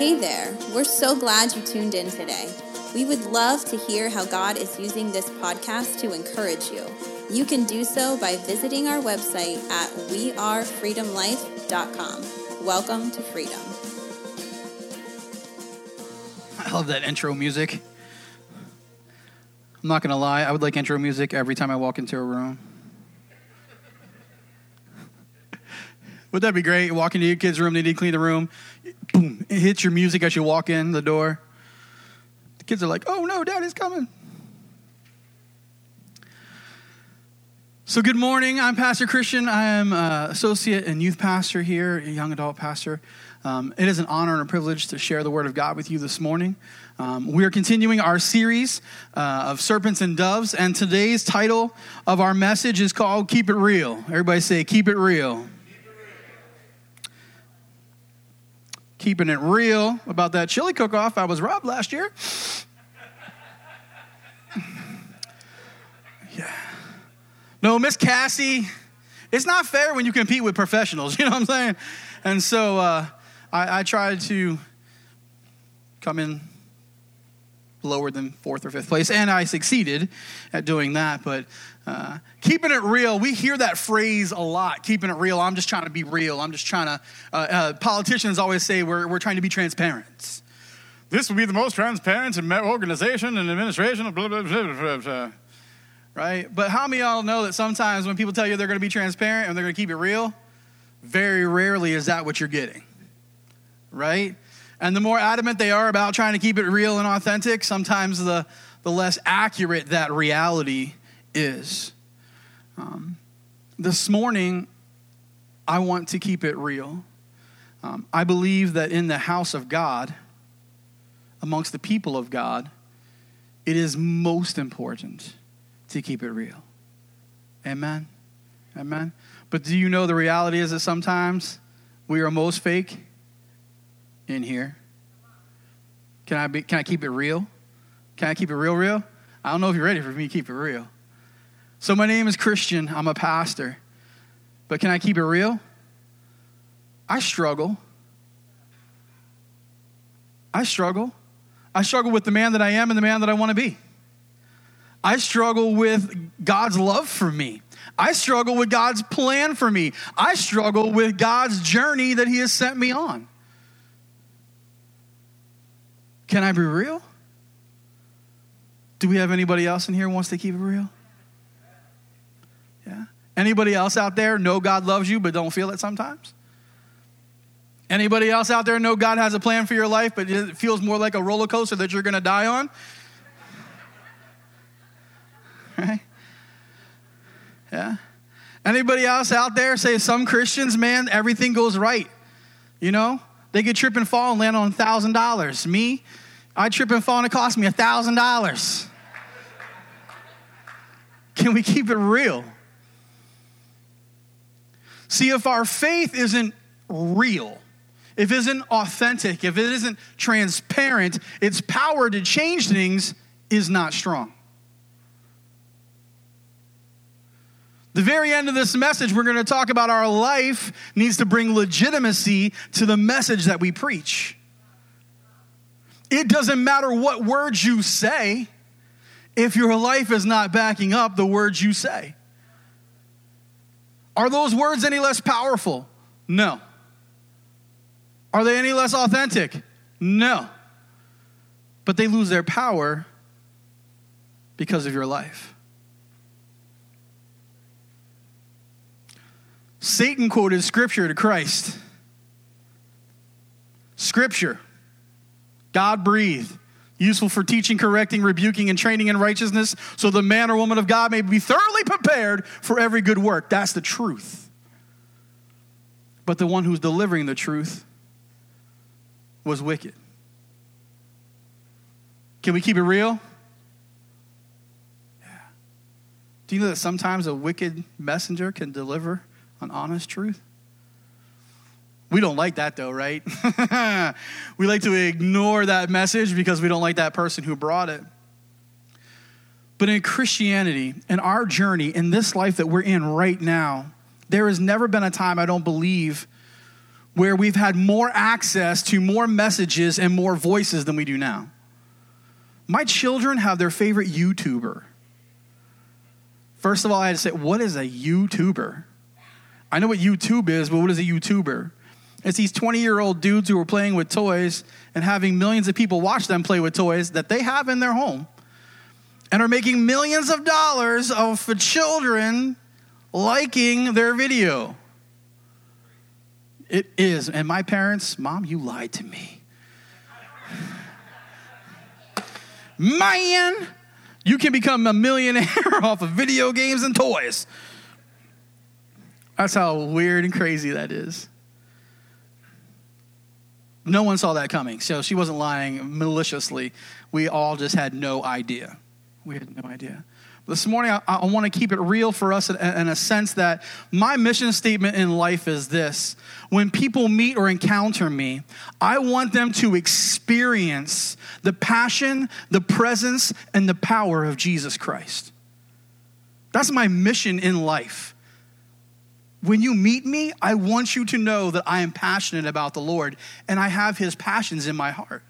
Hey there, we're so glad you tuned in today. We would love to hear how God is using this podcast to encourage you. You can do so by visiting our website at wearefreedomlife.com. Welcome to freedom. I love that intro music. I'm not going to lie, I would like intro music every time I walk into a room. Would that be great? You walk into your kid's room, they need to clean the room. Boom, it hits your music as you walk in the door. The kids are like, oh no, daddy's coming. So, good morning. I'm Pastor Christian. I am uh, associate and youth pastor here, a young adult pastor. Um, it is an honor and a privilege to share the word of God with you this morning. Um, we are continuing our series uh, of serpents and doves, and today's title of our message is called Keep It Real. Everybody say, Keep It Real. Keeping it real about that chili cook off. I was robbed last year. yeah. No, Miss Cassie, it's not fair when you compete with professionals, you know what I'm saying? And so uh, I, I tried to come in lower than fourth or fifth place, and I succeeded at doing that. But uh, keeping it real, we hear that phrase a lot. Keeping it real. I'm just trying to be real. I'm just trying to. Uh, uh, politicians always say we're, we're trying to be transparent. This would be the most transparent organization and administration. Blah, blah, blah, blah, Right? But how many of y'all know that sometimes when people tell you they're going to be transparent and they're going to keep it real, very rarely is that what you're getting. Right? And the more adamant they are about trying to keep it real and authentic, sometimes the, the less accurate that reality is. Um, this morning, I want to keep it real. Um, I believe that in the house of God, amongst the people of God, it is most important to keep it real. Amen. Amen. But do you know the reality is that sometimes we are most fake in here? Can I, be, can I keep it real? Can I keep it real, real? I don't know if you're ready for me to keep it real. So, my name is Christian. I'm a pastor. But can I keep it real? I struggle. I struggle. I struggle with the man that I am and the man that I want to be. I struggle with God's love for me. I struggle with God's plan for me. I struggle with God's journey that He has sent me on. Can I be real? Do we have anybody else in here who wants to keep it real? Yeah. Anybody else out there know God loves you but don't feel it sometimes? Anybody else out there know God has a plan for your life but it feels more like a roller coaster that you're going to die on? Right? Yeah. Anybody else out there say some Christians, man, everything goes right. You know? They could trip and fall and land on $1,000. Me, I trip and fall and it cost me $1,000. Can we keep it real? See, if our faith isn't real, if it isn't authentic, if it isn't transparent, its power to change things is not strong. The very end of this message, we're going to talk about our life needs to bring legitimacy to the message that we preach. It doesn't matter what words you say if your life is not backing up the words you say. Are those words any less powerful? No. Are they any less authentic? No. But they lose their power because of your life. Satan quoted scripture to Christ. Scripture, God breathed, useful for teaching, correcting, rebuking, and training in righteousness, so the man or woman of God may be thoroughly prepared for every good work. That's the truth. But the one who's delivering the truth was wicked. Can we keep it real? Yeah. Do you know that sometimes a wicked messenger can deliver an honest truth? We don't like that though, right? we like to ignore that message because we don't like that person who brought it. But in Christianity, in our journey, in this life that we're in right now, there has never been a time, I don't believe, where we've had more access to more messages and more voices than we do now. My children have their favorite YouTuber. First of all, I had to say, what is a YouTuber? I know what YouTube is, but what is a YouTuber? It's these 20 year old dudes who are playing with toys and having millions of people watch them play with toys that they have in their home and are making millions of dollars of children liking their video. It is. And my parents, mom, you lied to me. Man, you can become a millionaire off of video games and toys. That's how weird and crazy that is. No one saw that coming, so she wasn't lying maliciously. We all just had no idea. We had no idea. This morning, I, I want to keep it real for us in, in a sense that my mission statement in life is this when people meet or encounter me, I want them to experience the passion, the presence, and the power of Jesus Christ. That's my mission in life. When you meet me, I want you to know that I am passionate about the Lord and I have his passions in my heart.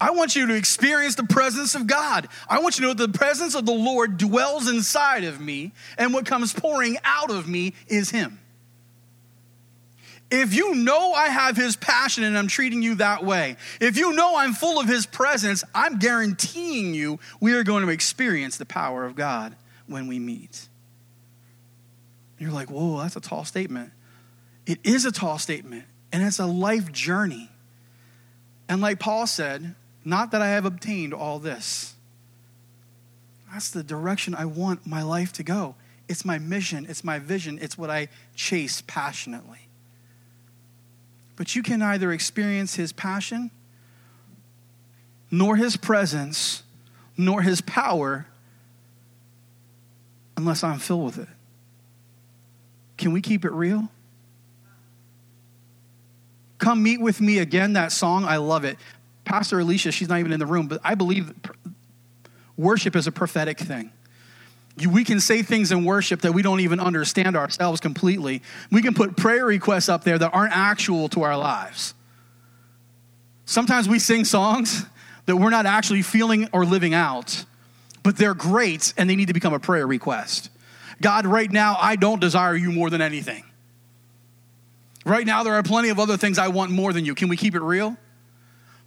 I want you to experience the presence of God. I want you to know that the presence of the Lord dwells inside of me, and what comes pouring out of me is Him. If you know I have His passion and I'm treating you that way, if you know I'm full of His presence, I'm guaranteeing you we are going to experience the power of God when we meet. You're like, whoa, that's a tall statement. It is a tall statement, and it's a life journey. And like Paul said, not that I have obtained all this. That's the direction I want my life to go. It's my mission, it's my vision, it's what I chase passionately. But you can either experience his passion, nor his presence, nor his power unless I'm filled with it. Can we keep it real? Come meet with me again, that song, I love it. Pastor Alicia, she's not even in the room, but I believe worship is a prophetic thing. we can say things in worship that we don't even understand ourselves completely. We can put prayer requests up there that aren't actual to our lives. Sometimes we sing songs that we're not actually feeling or living out, but they're great and they need to become a prayer request. God, right now, I don't desire you more than anything. Right now, there are plenty of other things I want more than you. Can we keep it real?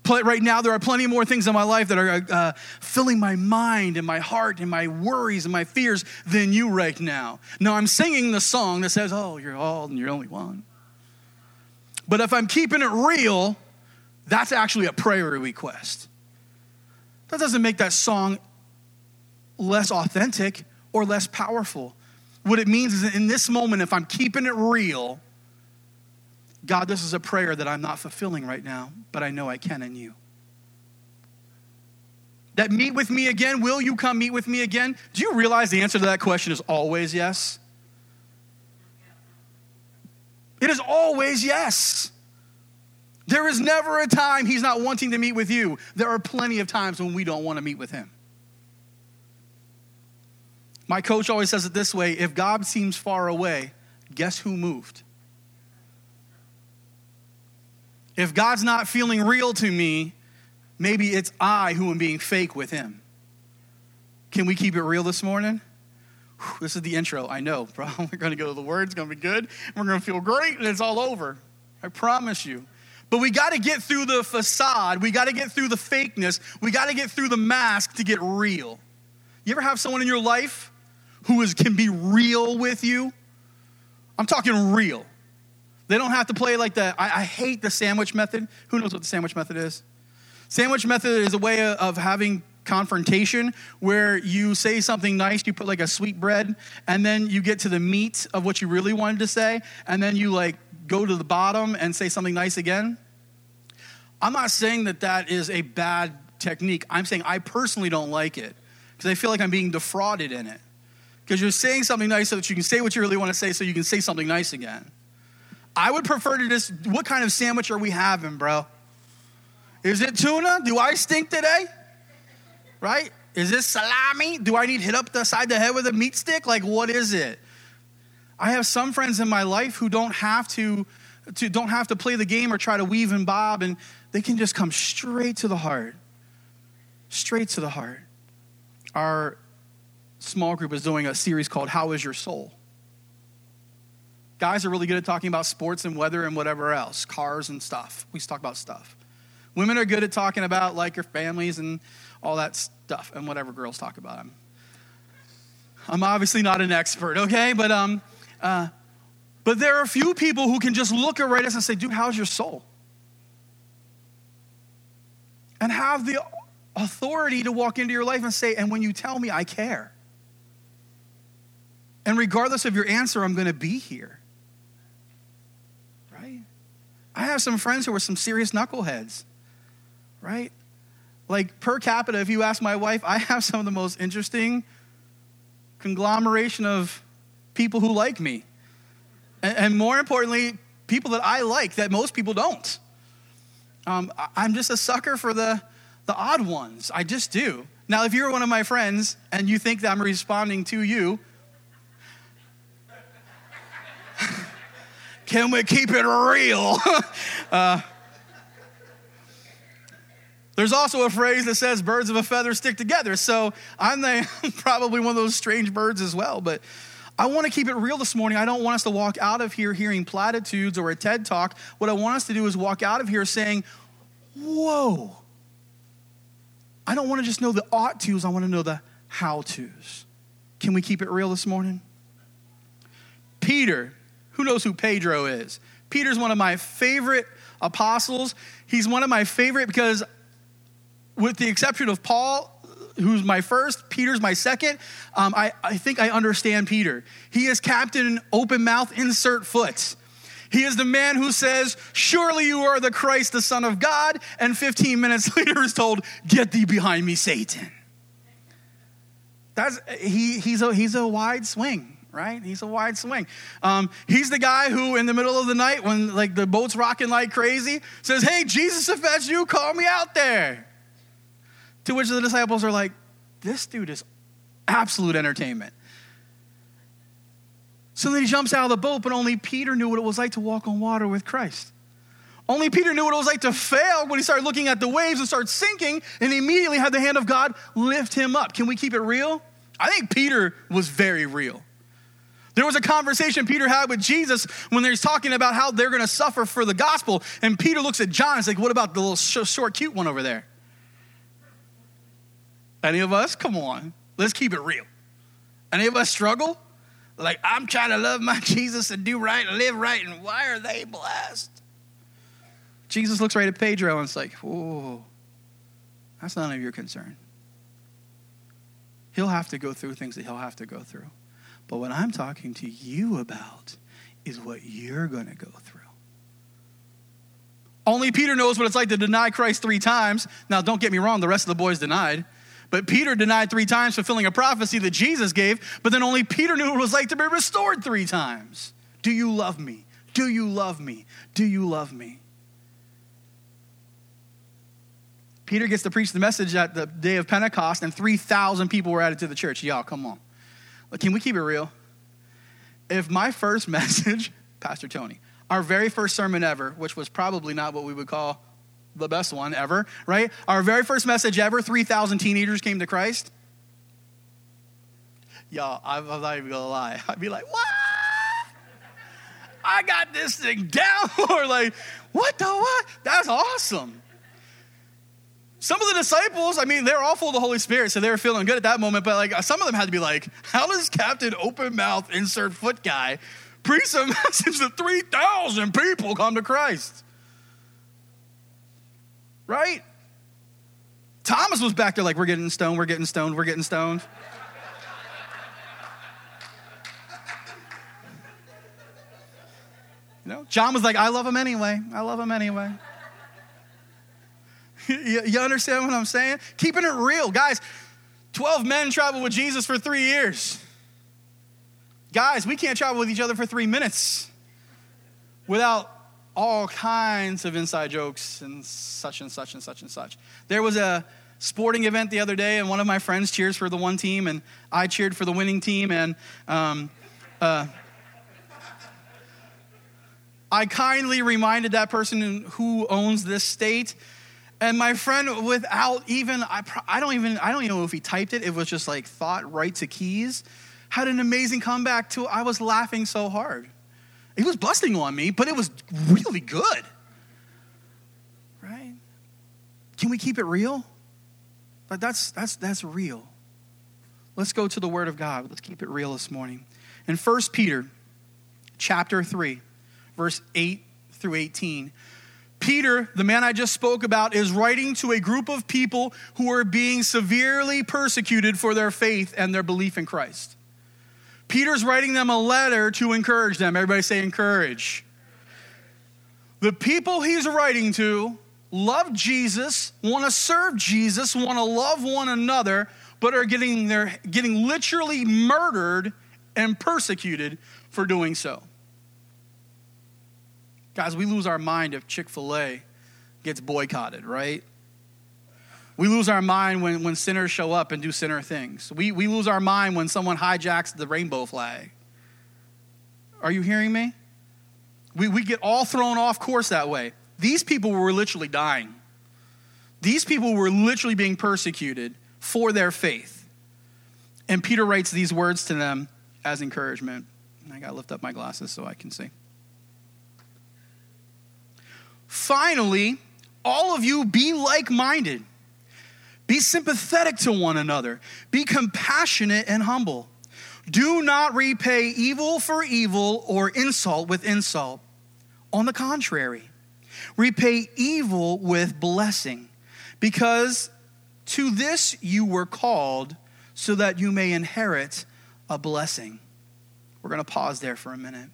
Right now, there are plenty more things in my life that are uh, filling my mind and my heart and my worries and my fears than you right now. Now, I'm singing the song that says, Oh, you're all and you're only one. But if I'm keeping it real, that's actually a prayer request. That doesn't make that song less authentic or less powerful. What it means is in this moment, if I'm keeping it real, God, this is a prayer that I'm not fulfilling right now, but I know I can in you. That meet with me again, will you come meet with me again? Do you realize the answer to that question is always yes? It is always yes. There is never a time he's not wanting to meet with you. There are plenty of times when we don't want to meet with him. My coach always says it this way if God seems far away, guess who moved? If God's not feeling real to me, maybe it's I who am being fake with Him. Can we keep it real this morning? Whew, this is the intro. I know, bro. We're going to go to the Word. It's going to be good. We're going to feel great, and it's all over. I promise you. But we got to get through the facade. We got to get through the fakeness. We got to get through the mask to get real. You ever have someone in your life who is, can be real with you? I'm talking real. They don't have to play like the, I, I, hate the sandwich method. Who knows what the sandwich method is? Sandwich method is a way of having confrontation where you say something nice, you put like a sweet bread, and then you get to the meat of what you really wanted to say, and then you like go to the bottom and say something nice again. I'm not saying that that is a bad technique. I'm saying I personally don't like it because I feel like I'm being defrauded in it. Because you're saying something nice so that you can say what you really want to say so you can say something nice again. I would prefer to just, what kind of sandwich are we having, bro? Is it tuna? Do I stink today? Right? Is this salami? Do I need hit up the side of the head with a meat stick? Like, what is it? I have some friends in my life who don't have to to don't have to play the game or try to weave and bob, and they can just come straight to the heart. Straight to the heart. Our small group is doing a series called How is Your Soul? Guys are really good at talking about sports and weather and whatever else, cars and stuff. We talk about stuff. Women are good at talking about like your families and all that stuff and whatever girls talk about. I'm, I'm obviously not an expert, okay? But um, uh, but there are a few people who can just look at us and say, dude, how's your soul? And have the authority to walk into your life and say, and when you tell me, I care. And regardless of your answer, I'm going to be here. Right? I have some friends who are some serious knuckleheads. Right? Like per capita, if you ask my wife, I have some of the most interesting conglomeration of people who like me. And, and more importantly, people that I like that most people don't. Um, I'm just a sucker for the, the odd ones. I just do. Now, if you're one of my friends and you think that I'm responding to you, can we keep it real? uh, there's also a phrase that says birds of a feather stick together. So I'm the, probably one of those strange birds as well. But I want to keep it real this morning. I don't want us to walk out of here hearing platitudes or a TED talk. What I want us to do is walk out of here saying, Whoa. I don't want to just know the ought to's, I want to know the how to's. Can we keep it real this morning? Peter, who knows who Pedro is? Peter's one of my favorite apostles. He's one of my favorite because, with the exception of Paul, who's my first, Peter's my second. Um, I, I think I understand Peter. He is captain open mouth, insert foot. He is the man who says, Surely you are the Christ, the Son of God. And 15 minutes later is told, Get thee behind me, Satan. That's, he, he's, a, he's a wide swing right? He's a wide swing. Um, he's the guy who, in the middle of the night, when like the boat's rocking like crazy, says, "Hey, Jesus, if that's you, call me out there." To which the disciples are like, this dude is absolute entertainment. So then he jumps out of the boat, but only Peter knew what it was like to walk on water with Christ. Only Peter knew what it was like to fail when he started looking at the waves and started sinking, and immediately had the hand of God lift him up. Can we keep it real? I think Peter was very real. There was a conversation Peter had with Jesus when they're talking about how they're going to suffer for the gospel. And Peter looks at John and is like, What about the little short, cute one over there? Any of us? Come on. Let's keep it real. Any of us struggle? Like, I'm trying to love my Jesus and do right and live right, and why are they blessed? Jesus looks right at Pedro and it's like, whoa, that's none of your concern. He'll have to go through things that he'll have to go through. But what I'm talking to you about is what you're going to go through. Only Peter knows what it's like to deny Christ three times. Now, don't get me wrong, the rest of the boys denied. But Peter denied three times, fulfilling a prophecy that Jesus gave, but then only Peter knew what it was like to be restored three times. Do you love me? Do you love me? Do you love me? Peter gets to preach the message at the day of Pentecost, and 3,000 people were added to the church. Y'all, come on. Can we keep it real? If my first message, Pastor Tony, our very first sermon ever, which was probably not what we would call the best one ever, right? Our very first message ever 3,000 teenagers came to Christ. Y'all, I'm not even gonna lie. I'd be like, what? I got this thing down. or like, what the what? That's awesome. Some of the disciples, I mean, they're all full of the Holy Spirit, so they were feeling good at that moment. But like, some of them had to be like, "How does Captain Open Mouth Insert Foot Guy preach a message that three thousand people come to Christ?" right? Thomas was back there like, we're getting stoned, we're getting stoned, we're getting stoned. You know, John was like, I love him anyway. I love him anyway. you, you understand what I'm saying? Keeping it real. Guys, 12 men traveled with Jesus for three years. Guys, we can't travel with each other for three minutes without all kinds of inside jokes and such and such and such and such. There was a sporting event the other day, and one of my friends cheers for the one team, and I cheered for the winning team. And um, uh, I kindly reminded that person who owns this state. And my friend, without even, I, I don't even, I don't even know if he typed it. It was just like thought right to keys. Had an amazing comeback to, I was laughing so hard. He was busting on me, but it was really good. Right? Can we keep it real? But that's, that's, that's real. Let's go to the Word of God. Let's keep it real this morning. In 1 Peter chapter 3, verse 8 through 18, Peter, the man I just spoke about, is writing to a group of people who are being severely persecuted for their faith and their belief in Christ. Peter's writing them a letter to encourage them. Everybody say, encourage. The people he's writing to love Jesus, want to serve Jesus, want to love one another, but are getting, their, getting literally murdered and persecuted for doing so. Guys, we lose our mind if Chick fil A gets boycotted, right? We lose our mind when, when sinners show up and do sinner things. We, we lose our mind when someone hijacks the rainbow flag. Are you hearing me? We, we get all thrown off course that way. These people were literally dying. These people were literally being persecuted for their faith. And Peter writes these words to them as encouragement. I got to lift up my glasses so I can see. Finally, all of you be like minded be sympathetic to one another. Be compassionate and humble. Do not repay evil for evil or insult with insult. On the contrary, repay evil with blessing, because to this you were called, so that you may inherit a blessing. We're going to pause there for a minute.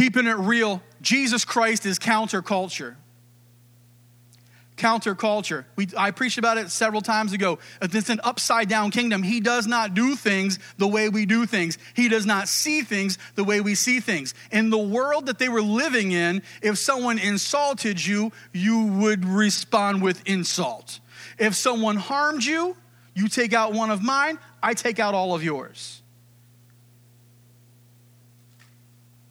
Keeping it real, Jesus Christ is counterculture counterculture. We, I preached about it several times ago. It's an upside down kingdom. He does not do things the way we do things, He does not see things the way we see things. In the world that they were living in, if someone insulted you, you would respond with insult. If someone harmed you, you take out one of mine, I take out all of yours.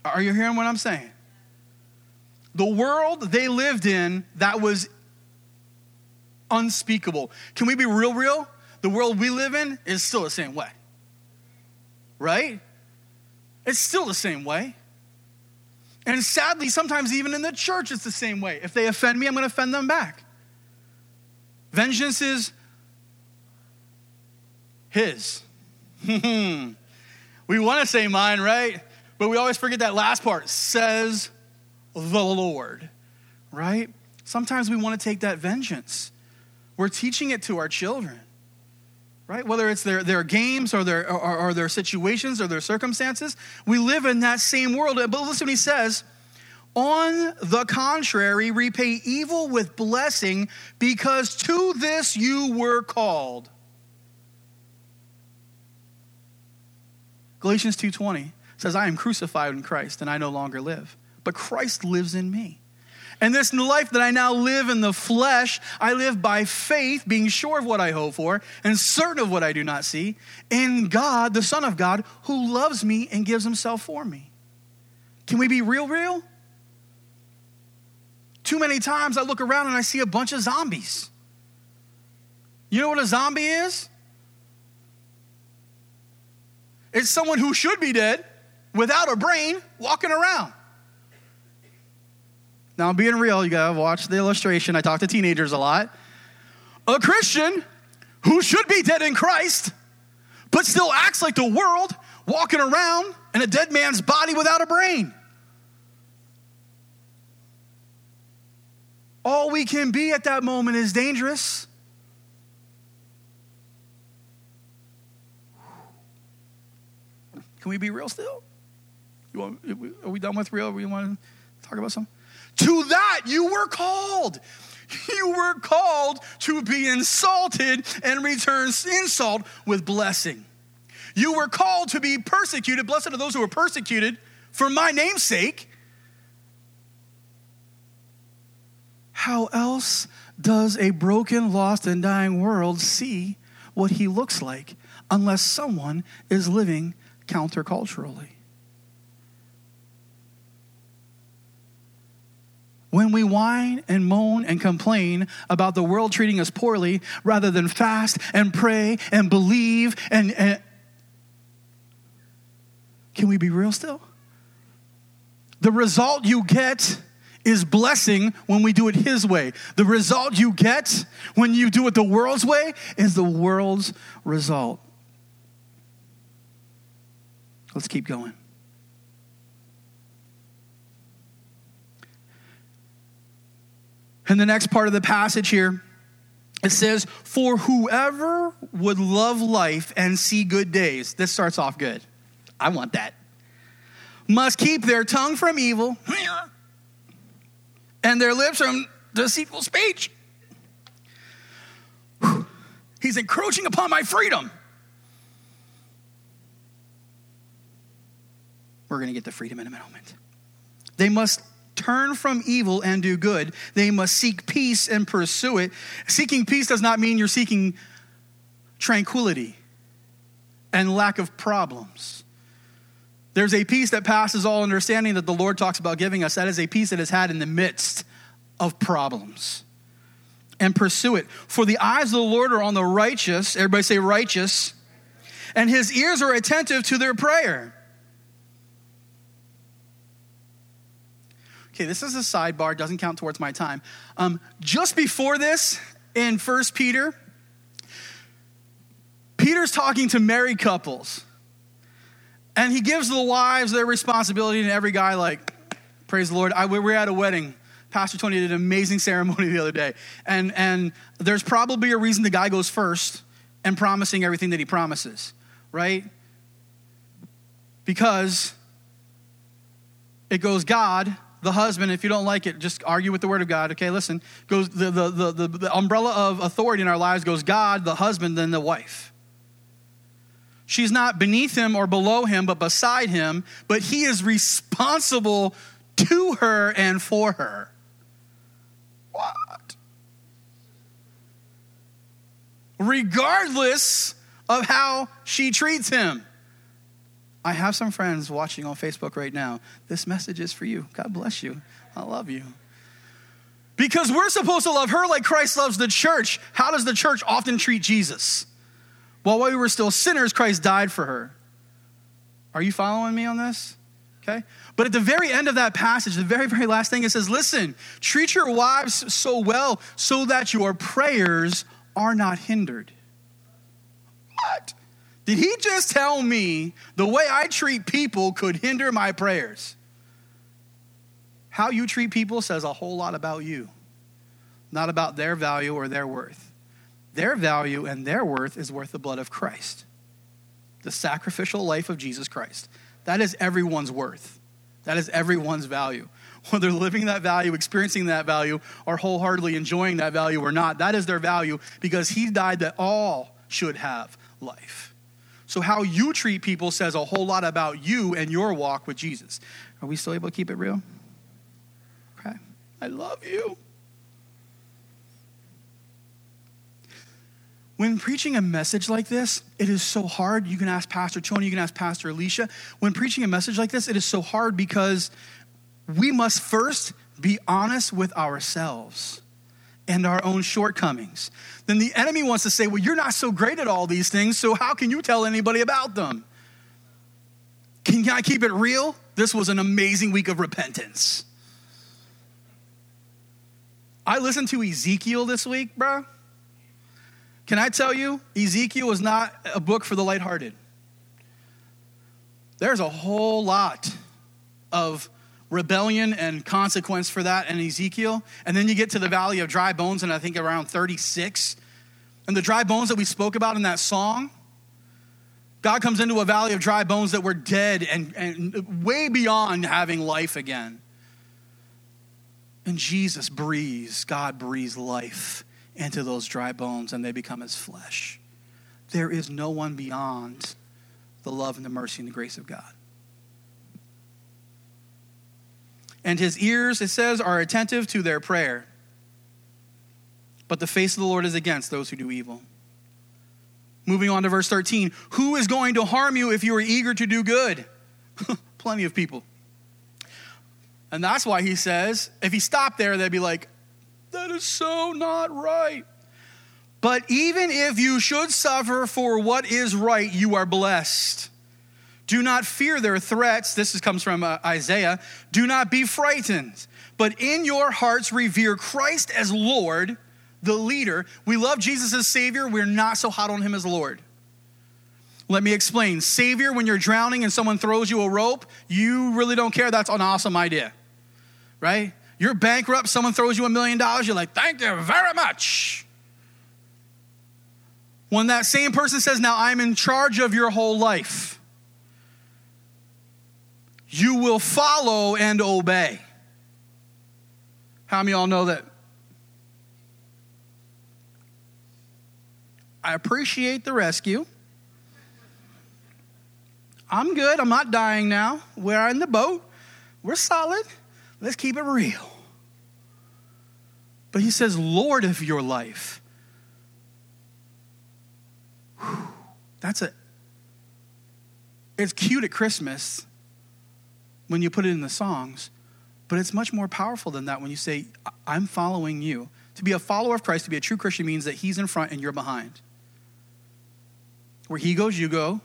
Are you hearing what I'm saying? The world they lived in that was unspeakable. Can we be real, real? The world we live in is still the same way. Right? It's still the same way. And sadly, sometimes even in the church, it's the same way. If they offend me, I'm going to offend them back. Vengeance is His. we want to say mine, right? But we always forget that last part says the Lord, right? Sometimes we want to take that vengeance. We're teaching it to our children, right? Whether it's their, their games or their, or, or their situations or their circumstances, we live in that same world. But listen, he says, on the contrary, repay evil with blessing, because to this you were called. Galatians 2:20 says, "I am crucified in Christ, and I no longer live, but Christ lives in me." And this life that I now live in the flesh, I live by faith, being sure of what I hope for and certain of what I do not see, in God, the Son of God, who loves me and gives himself for me. Can we be real, real? Too many times I look around and I see a bunch of zombies. You know what a zombie is? It's someone who should be dead without a brain walking around. Now, I'm being real. You got to watch the illustration. I talk to teenagers a lot. A Christian who should be dead in Christ, but still acts like the world, walking around in a dead man's body without a brain. All we can be at that moment is dangerous. Can we be real still? You want, are we done with real? We want to talk about something? To that you were called. You were called to be insulted and return insult with blessing. You were called to be persecuted. Blessed are those who are persecuted for my name's sake. How else does a broken, lost, and dying world see what he looks like unless someone is living counterculturally? When we whine and moan and complain about the world treating us poorly rather than fast and pray and believe and, and can we be real still? The result you get is blessing when we do it His way. The result you get when you do it the world's way is the world's result. Let's keep going. In the next part of the passage here, it says, For whoever would love life and see good days, this starts off good. I want that. Must keep their tongue from evil and their lips from deceitful speech. He's encroaching upon my freedom. We're going to get the freedom in a moment. They must turn from evil and do good. They must seek peace and pursue it. Seeking peace does not mean you're seeking tranquility and lack of problems. There's a peace that passes all understanding that the Lord talks about giving us. That is a peace that is had in the midst of problems. And pursue it. For the eyes of the Lord are on the righteous. Everybody say righteous. And his ears are attentive to their prayer. Okay, this is a sidebar, doesn't count towards my time. Um, just before this, in First Peter, Peter's talking to married couples. And he gives the wives their responsibility, and every guy, like, praise the Lord. I, we were at a wedding. Pastor Tony did an amazing ceremony the other day. And, and there's probably a reason the guy goes first and promising everything that he promises, right? Because it goes God, the husband, if you don't like it, just argue with the word of God. Okay, listen. Goes the, the, the, the, umbrella of authority in our lives goes God, the husband, then the wife. She's not beneath him or below him, but beside him, but he is responsible to her and for her. What? Regardless of how she treats him. I have some friends watching on Facebook right now. This message is for you. God bless you. I love you. Because we're supposed to love her like Christ loves the church. How does the church often treat Jesus? Well, While we were still sinners, Christ died for her. Are you following me on this? Okay. But at the very end of that passage, the very, very last thing, it says, Listen, treat your wives so well so that your prayers are not hindered. What? Did he just tell me the way I treat people could hinder my prayers? How you treat people says a whole lot about you, not about their value or their worth. Their value and their worth is worth the blood of Christ, the sacrificial life of Jesus Christ. That is everyone's worth. That is everyone's value. Whether living that value, experiencing that value, or wholeheartedly enjoying that value or not, that is their value because He died that all should have life. So, how you treat people says a whole lot about you and your walk with Jesus. Are we still able to keep it real? Okay. I love you. When preaching a message like this, it is so hard. You can ask Pastor Tony, you can ask Pastor Alicia. When preaching a message like this, it is so hard because we must first be honest with ourselves and our own shortcomings. Then the enemy wants to say, Well, you're not so great at all these things, so how can you tell anybody about them? Can I keep it real? This was an amazing week of repentance. I listened to Ezekiel this week, bro. Can I tell you, Ezekiel is not a book for the lighthearted. There's a whole lot of rebellion and consequence for that in Ezekiel. And then you get to the valley of dry bones, and I think around 36. And the dry bones that we spoke about in that song, God comes into a valley of dry bones that were dead and, and way beyond having life again. And Jesus breathes, God breathes life into those dry bones, and they become as flesh. There is no one beyond the love and the mercy and the grace of God. And his ears, it says, are attentive to their prayer. But the face of the Lord is against those who do evil. Moving on to verse 13 Who is going to harm you if you are eager to do good? Plenty of people. And that's why he says, if he stopped there, they'd be like, that is so not right. But even if you should suffer for what is right, you are blessed. Do not fear their threats. This comes from uh, Isaiah. Do not be frightened, but in your hearts revere Christ as Lord, the leader. We love Jesus as Savior. We're not so hot on him as Lord. Let me explain. Savior, when you're drowning and someone throws you a rope, you really don't care. That's an awesome idea, right? You're bankrupt, someone throws you a million dollars, you're like, thank you very much. When that same person says, now I'm in charge of your whole life, you will follow and obey. How many y'all know that? I appreciate the rescue. I'm good. I'm not dying now. We're in the boat. We're solid. Let's keep it real. But he says, Lord of your life. Whew, that's a, it's cute at Christmas when you put it in the songs, but it's much more powerful than that when you say, I'm following you. To be a follower of Christ, to be a true Christian, means that he's in front and you're behind. Where he goes, you go.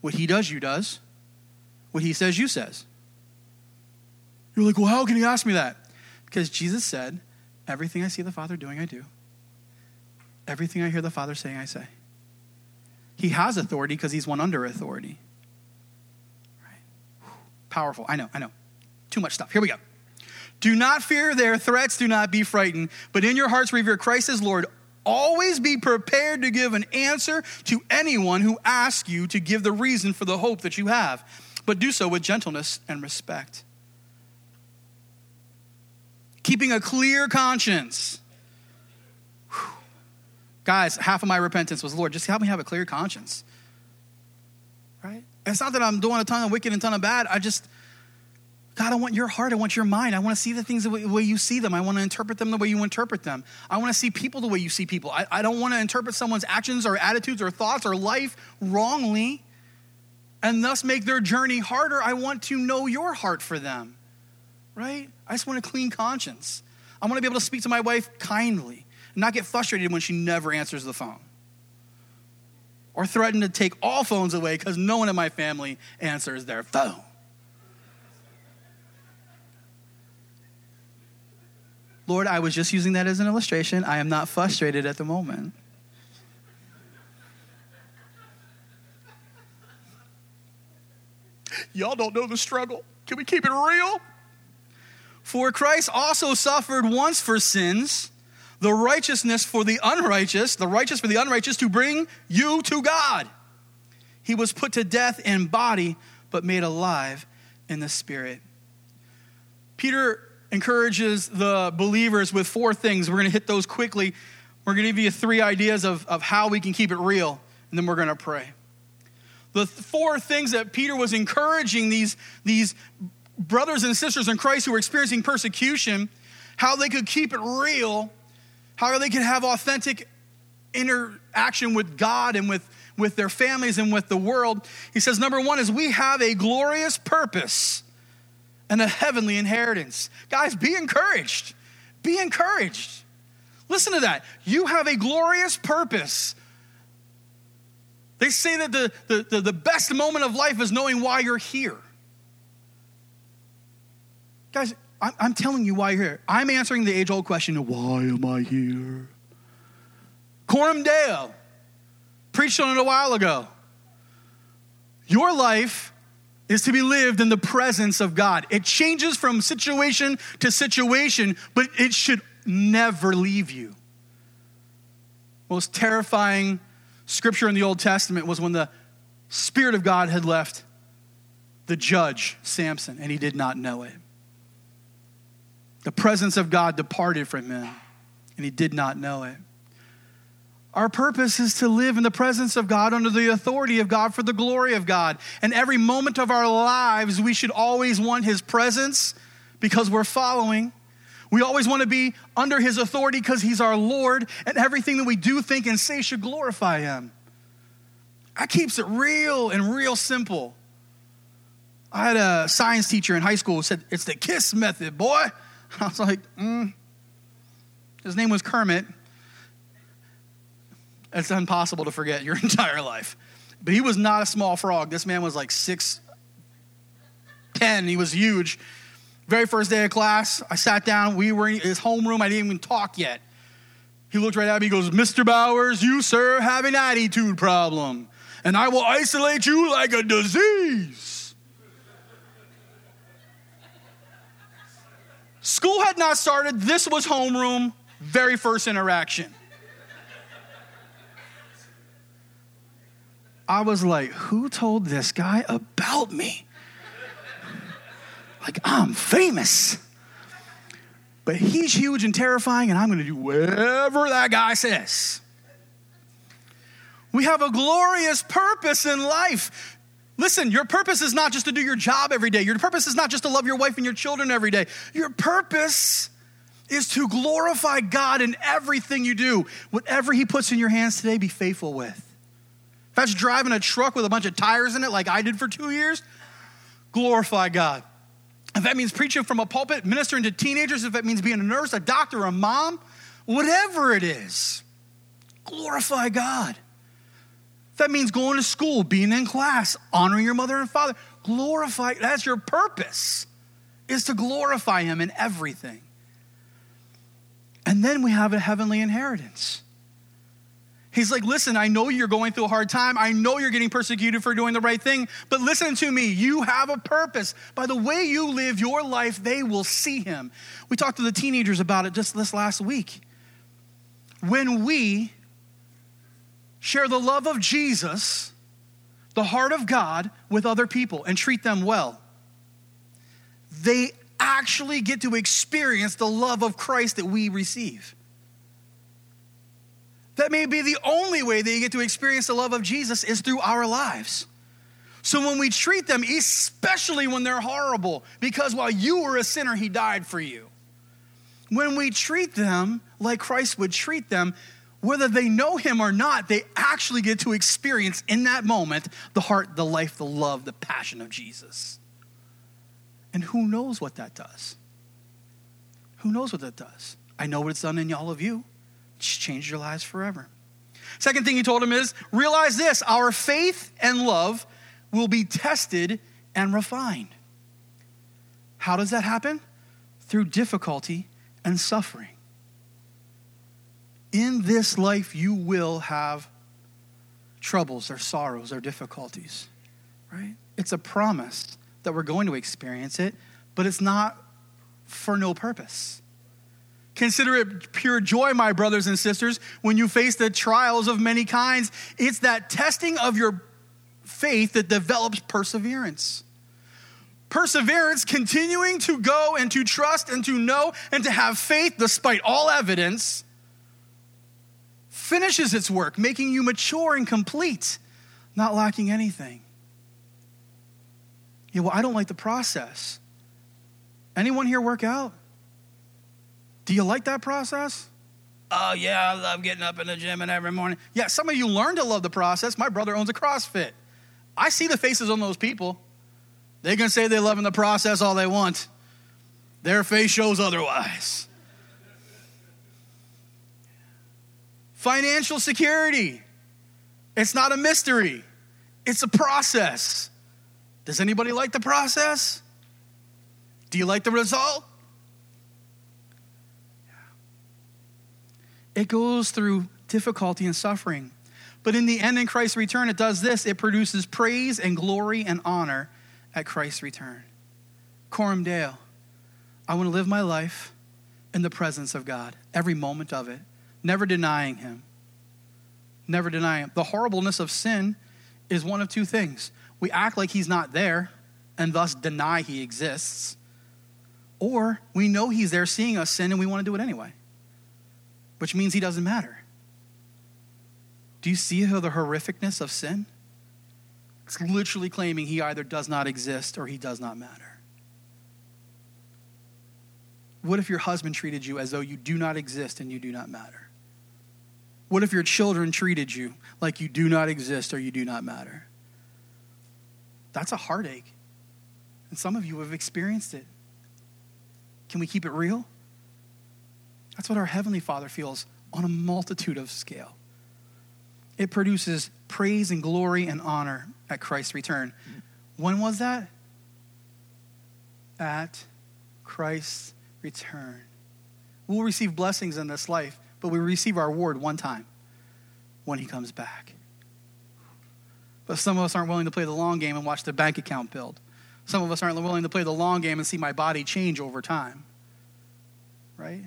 What he does, you does. What he says, you says. You're like, well, how can he ask me that? Because Jesus said, everything I see the Father doing, I do. Everything I hear the Father saying, I say. He has authority because he's one under authority. Powerful. I know, I know. Too much stuff. Here we go. Do not fear their threats, do not be frightened, but in your hearts revere Christ as Lord. Always be prepared to give an answer to anyone who asks you to give the reason for the hope that you have, but do so with gentleness and respect. Keeping a clear conscience. Whew. Guys, half of my repentance was, Lord, just help me have a clear conscience. It's not that I'm doing a ton of wicked and a ton of bad. I just, God, I want your heart. I want your mind. I want to see the things the way you see them. I want to interpret them the way you interpret them. I want to see people the way you see people. I, I don't want to interpret someone's actions or attitudes or thoughts or life wrongly and thus make their journey harder. I want to know your heart for them, right? I just want a clean conscience. I want to be able to speak to my wife kindly and not get frustrated when she never answers the phone or threaten to take all phones away because no one in my family answers their phone. Lord, I was just using that as an illustration. I am not frustrated at the moment. Y'all don't know the struggle. Can we keep it real? For Christ also suffered once for sins, the righteousness for the unrighteous, the righteous for the unrighteous, to bring you to God. He was put to death in body, but made alive in the spirit. Peter encourages the believers with four things. We're going to hit those quickly. We're going to give you three ideas of, of how we can keep it real, and then we're going to pray. The four things that Peter was encouraging these, these brothers and sisters in Christ who were experiencing persecution, how they could keep it real, how they could have authentic interaction with God and with, with their families and with the world. He says, number one is we have a glorious purpose and a heavenly inheritance. Guys, be encouraged. Be encouraged. Listen to that. You have a glorious purpose. They say that the, the, the, the best moment of life is knowing why you're here. Guys, I'm, I'm telling you why you're here. I'm answering the age old question why am I here? Coram Deo preached on it a while ago. Your life is to be lived in the presence of God. It changes from situation to situation, but it should never leave you. Most terrifying scripture in the Old Testament was when the Spirit of God had left the judge, Samson, and he did not know it. The presence of God departed from him, and he did not know it. Our purpose is to live in the presence of God under the authority of God for the glory of God. And every moment of our lives, we should always want His presence because we're following. We always want to be under His authority because He's our Lord, and everything that we do, think, and say should glorify Him. That keeps it real and real simple. I had a science teacher in high school who said, It's the KISS method, boy. I was like, mm. His name was Kermit. It's impossible to forget your entire life. But he was not a small frog. This man was like six ten. He was huge. Very first day of class, I sat down. We were in his homeroom. I didn't even talk yet. He looked right at me. He goes, Mr. Bowers, you, sir, have an attitude problem, and I will isolate you like a disease. School had not started. This was homeroom, very first interaction. I was like, who told this guy about me? Like, I'm famous. But he's huge and terrifying, and I'm going to do whatever that guy says. We have a glorious purpose in life. Listen, your purpose is not just to do your job every day. Your purpose is not just to love your wife and your children every day. Your purpose is to glorify God in everything you do. Whatever He puts in your hands today, be faithful with. If that's driving a truck with a bunch of tires in it, like I did for two years, glorify God. If that means preaching from a pulpit, ministering to teenagers, if that means being a nurse, a doctor, a mom, whatever it is, glorify God. That means going to school, being in class, honoring your mother and father, glorify, that's your purpose, is to glorify Him in everything. And then we have a heavenly inheritance. He's like, listen, I know you're going through a hard time. I know you're getting persecuted for doing the right thing, but listen to me. You have a purpose. By the way you live your life, they will see him. We talked to the teenagers about it just this last week. When we share the love of Jesus, the heart of God, with other people and treat them well, they actually get to experience the love of Christ that we receive. That may be the only way that you get to experience the love of Jesus is through our lives. So when we treat them, especially when they're horrible, because while you were a sinner, he died for you. When we treat them like Christ would treat them, whether they know him or not, they actually get to experience in that moment the heart, the life, the love, the passion of Jesus. And who knows what that does? Who knows what that does? I know what it's done in all of you It's changed your lives forever. Second thing he told him is realize this our faith and love will be tested and refined. How does that happen? Through difficulty and suffering. In this life, you will have troubles or sorrows or difficulties, right? It's a promise that we're going to experience it, but it's not for no purpose. Consider it pure joy, my brothers and sisters, when you face the trials of many kinds. It's that testing of your faith that develops perseverance. Perseverance, continuing to go and to trust and to know and to have faith despite all evidence, finishes its work, making you mature and complete, not lacking anything. Yeah, well, I don't like the process. Anyone here work out? Do you like that process? Oh, yeah, I love getting up in the gym and every morning. Yeah, some of you learn to love the process. My brother owns a CrossFit. I see the faces on those people. They can say they love in the process all they want, their face shows otherwise. Financial security. It's not a mystery, it's a process. Does anybody like the process? Do you like the result? It goes through difficulty and suffering. But in the end, in Christ's return, it does this it produces praise and glory and honor at Christ's return. Coram. I want to live my life in the presence of God, every moment of it, never denying Him. Never denying Him. The horribleness of sin is one of two things we act like He's not there and thus deny He exists, or we know He's there seeing us sin and we want to do it anyway which means he doesn't matter. Do you see how the horrificness of sin? It's literally claiming he either does not exist or he does not matter. What if your husband treated you as though you do not exist and you do not matter? What if your children treated you like you do not exist or you do not matter? That's a heartache. And some of you have experienced it. Can we keep it real? That's what our Heavenly Father feels on a multitude of scale. It produces praise and glory and honor at Christ's return. When was that? At Christ's return. We'll receive blessings in this life, but we receive our reward one time when he comes back. But some of us aren't willing to play the long game and watch the bank account build. Some of us aren't willing to play the long game and see my body change over time. Right?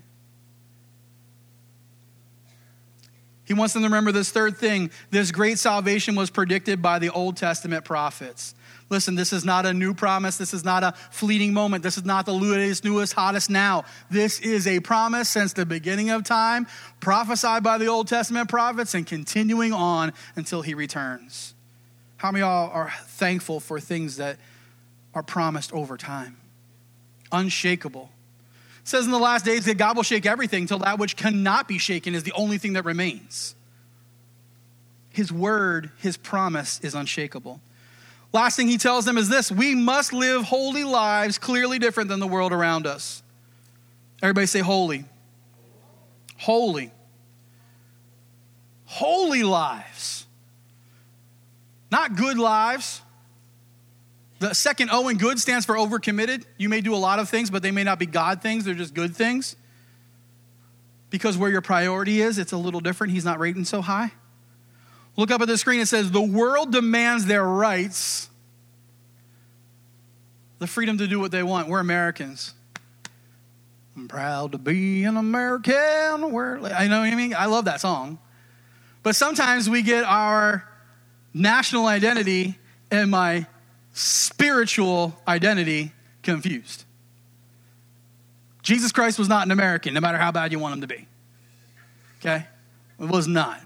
He wants them to remember this third thing. This great salvation was predicted by the Old Testament prophets. Listen, this is not a new promise. This is not a fleeting moment. This is not the latest, newest, hottest now. This is a promise since the beginning of time, prophesied by the Old Testament prophets and continuing on until he returns. How many y'all are thankful for things that are promised over time? Unshakable. It says in the last days that God will shake everything until that which cannot be shaken is the only thing that remains. His word, his promise is unshakable. Last thing he tells them is this we must live holy lives clearly different than the world around us. Everybody say holy. Holy. Holy lives. Not good lives. The second O in good stands for overcommitted. You may do a lot of things, but they may not be God things, they're just good things. Because where your priority is, it's a little different. He's not rating so high. Look up at the screen. It says, The world demands their rights, the freedom to do what they want. We're Americans. I'm proud to be an American. Where I know what I mean. I love that song. But sometimes we get our national identity and my spiritual identity confused. Jesus Christ was not an American, no matter how bad you want him to be. Okay? It was not.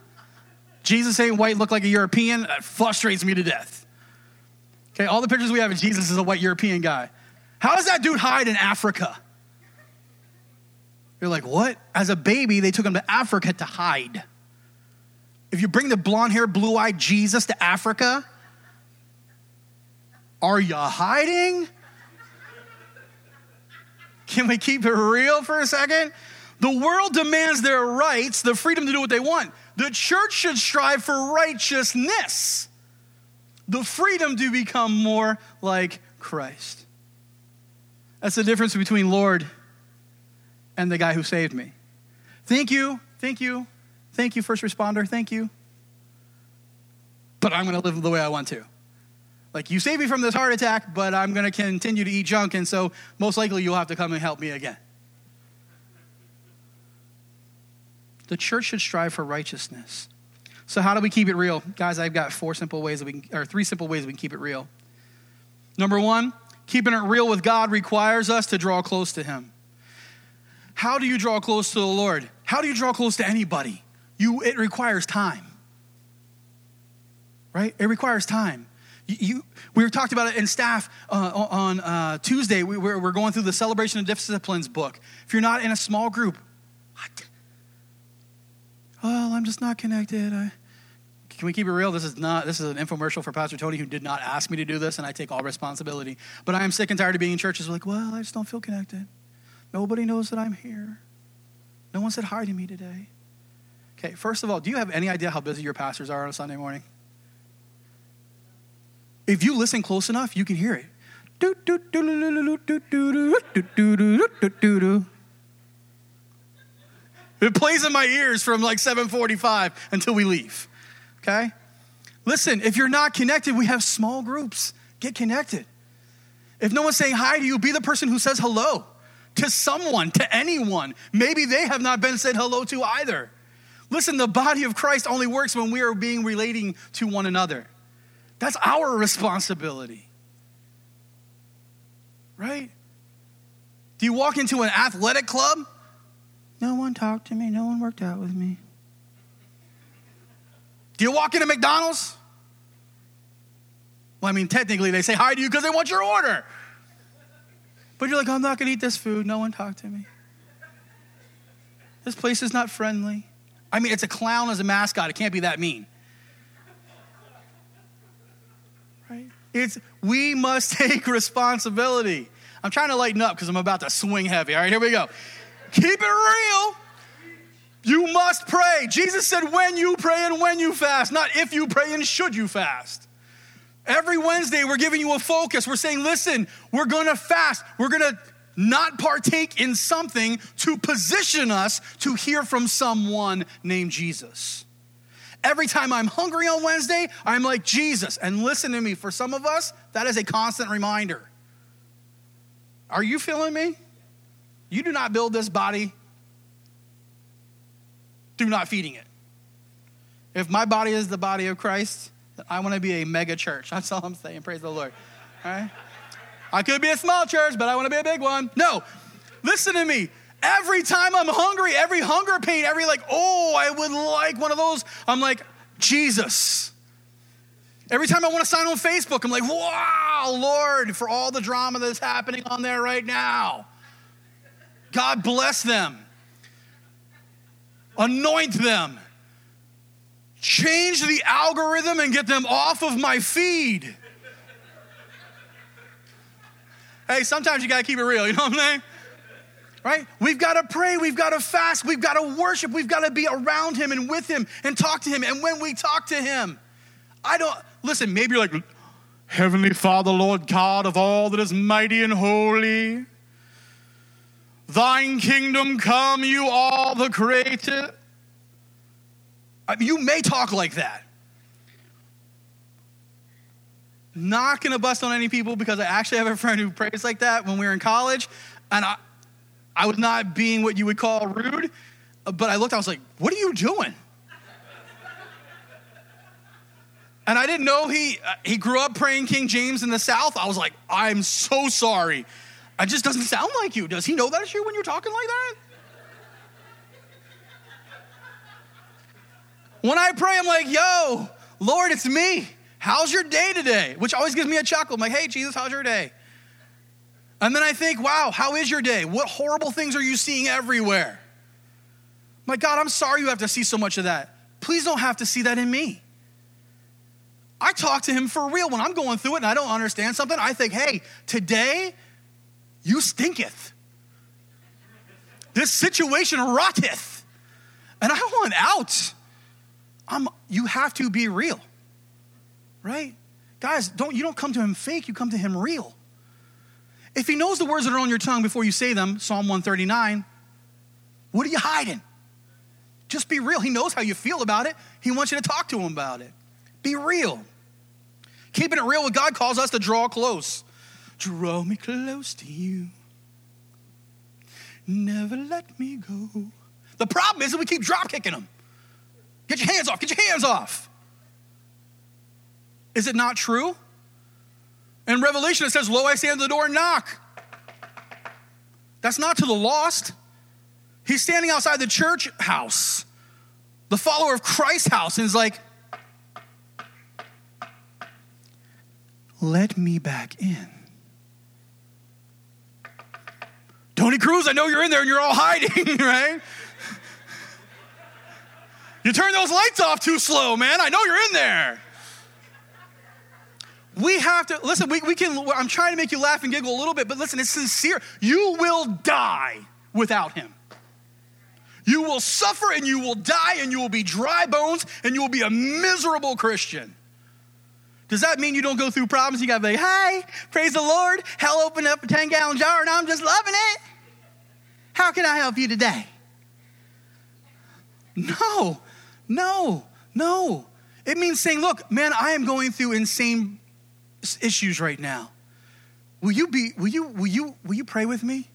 Jesus ain't white, look like a European. That frustrates me to death. Okay, all the pictures we have of Jesus is a white European guy. How does that dude hide in Africa? You're like, what? As a baby, they took him to Africa to hide. If you bring the blonde haired, blue eyed Jesus to Africa, are you hiding? Can we keep it real for a second? The world demands their rights, the freedom to do what they want. The church should strive for righteousness, the freedom to become more like Christ. That's the difference between Lord and the guy who saved me. Thank you, thank you, thank you, first responder, thank you. But I'm going to live the way I want to. Like, you saved me from this heart attack, but I'm going to continue to eat junk, and so most likely you'll have to come and help me again. The church should strive for righteousness. So, how do we keep it real? Guys, I've got four simple ways that we can, or three simple ways we can keep it real. Number one, keeping it real with God requires us to draw close to Him. How do you draw close to the Lord? How do you draw close to anybody? You, it requires time. Right? It requires time. You, we were talked about it in staff uh, on uh, Tuesday. We, we're, we're, going through the Celebration of Disciplines book. If you're not in a small group, what? Well, I'm just not connected. I, can we keep it real? This is not. This is an infomercial for Pastor Tony, who did not ask me to do this, and I take all responsibility. But I am sick and tired of being in churches like, well, I just don't feel connected. Nobody knows that I'm here. No one said hi to me today. Okay, first of all, do you have any idea how busy your pastors are on a Sunday morning? If you listen close enough, you can hear it. It plays in my ears from like 7:45 until we leave. Okay? Listen, if you're not connected, we have small groups. Get connected. If no one's saying hi to you, be the person who says hello to someone, to anyone. Maybe they have not been said hello to either. Listen, the body of Christ only works when we are being relating to one another. That's our responsibility. Right? Do you walk into an athletic club? No one talked to me, no one worked out with me. Do you walk into McDonald's? Well, I mean, technically, they say hi to you because they want your order. But you're like, I'm not going to eat this food. No one talked to me. This place is not friendly. I mean, it's a clown as a mascot. It can't be that mean. Right? It's we must take responsibility. I'm trying to lighten up because I'm about to swing heavy. All right, here we go. Keep it real. You must pray. Jesus said, when you pray and when you fast, not if you pray and should you fast. Every Wednesday, we're giving you a focus. We're saying, listen, we're gonna fast. We're gonna not partake in something to position us to hear from someone named Jesus. Every time I'm hungry on Wednesday, I'm like, Jesus. And listen to me, for some of us, that is a constant reminder. Are you feeling me? You do not build this body through not feeding it. If my body is the body of Christ, I want to be a mega church. That's all I'm saying. Praise the Lord. All right? I could be a small church, but I want to be a big one. No, listen to me. Every time I'm hungry, every hunger pain, every like, oh, I would like one of those, I'm like, Jesus. Every time I want to sign on Facebook, I'm like, wow, Lord, for all the drama that's happening on there right now. God bless them. Anoint them. Change the algorithm and get them off of my feed. hey, sometimes you got to keep it real, you know what I'm saying? Right? We've got to pray, we've got to fast, we've got to worship, we've got to be around Him and with Him and talk to Him. And when we talk to Him, I don't, listen, maybe you're like, Heavenly Father, Lord God of all that is mighty and holy, Thine kingdom come, you are the creator. I mean, you may talk like that. Not gonna bust on any people because I actually have a friend who prays like that when we were in college, and I, I was not being what you would call rude, but I looked, I was like, what are you doing? and I didn't know he, uh, he grew up praying King James in the South. I was like, I'm so sorry. It just doesn't sound like you. Does he know that's you when you're talking like that? When I pray, I'm like, yo, Lord, it's me. How's your day today? Which always gives me a chuckle. I'm like, hey, Jesus, how's your day? And then I think, wow, how is your day? What horrible things are you seeing everywhere? My God, I'm sorry you have to see so much of that. Please don't have to see that in me. I talk to him for real when I'm going through it and I don't understand something. I think, hey, today you stinketh. This situation rotteth. And I want out. I'm, you have to be real. Right? Guys, don't you don't come to him fake, you come to him real. If he knows the words that are on your tongue before you say them, Psalm 139, what are you hiding? Just be real. He knows how you feel about it. He wants you to talk to him about it. Be real. Keeping it real with God calls us to draw close. Draw me close to you. Never let me go. The problem is that we keep drop kicking them. Get your hands off, get your hands off. Is it not true? In Revelation, it says, Lo, I stand at the door and knock. That's not to the lost. He's standing outside the church house, the follower of Christ's house, and is like, Let me back in. Tony Cruz, I know you're in there and you're all hiding, right? You turn those lights off too slow, man. I know you're in there. We have to, listen, we, we can, I'm trying to make you laugh and giggle a little bit, but listen, it's sincere. You will die without him. You will suffer and you will die and you will be dry bones and you will be a miserable Christian. Does that mean you don't go through problems? You gotta be like, hi, praise the Lord. Hell opened up a 10 gallon jar and I'm just loving it. How can I help you today? No, no, no. It means saying, look, man, I am going through insane issues right now. Will you be, will you, will you, will you pray with me?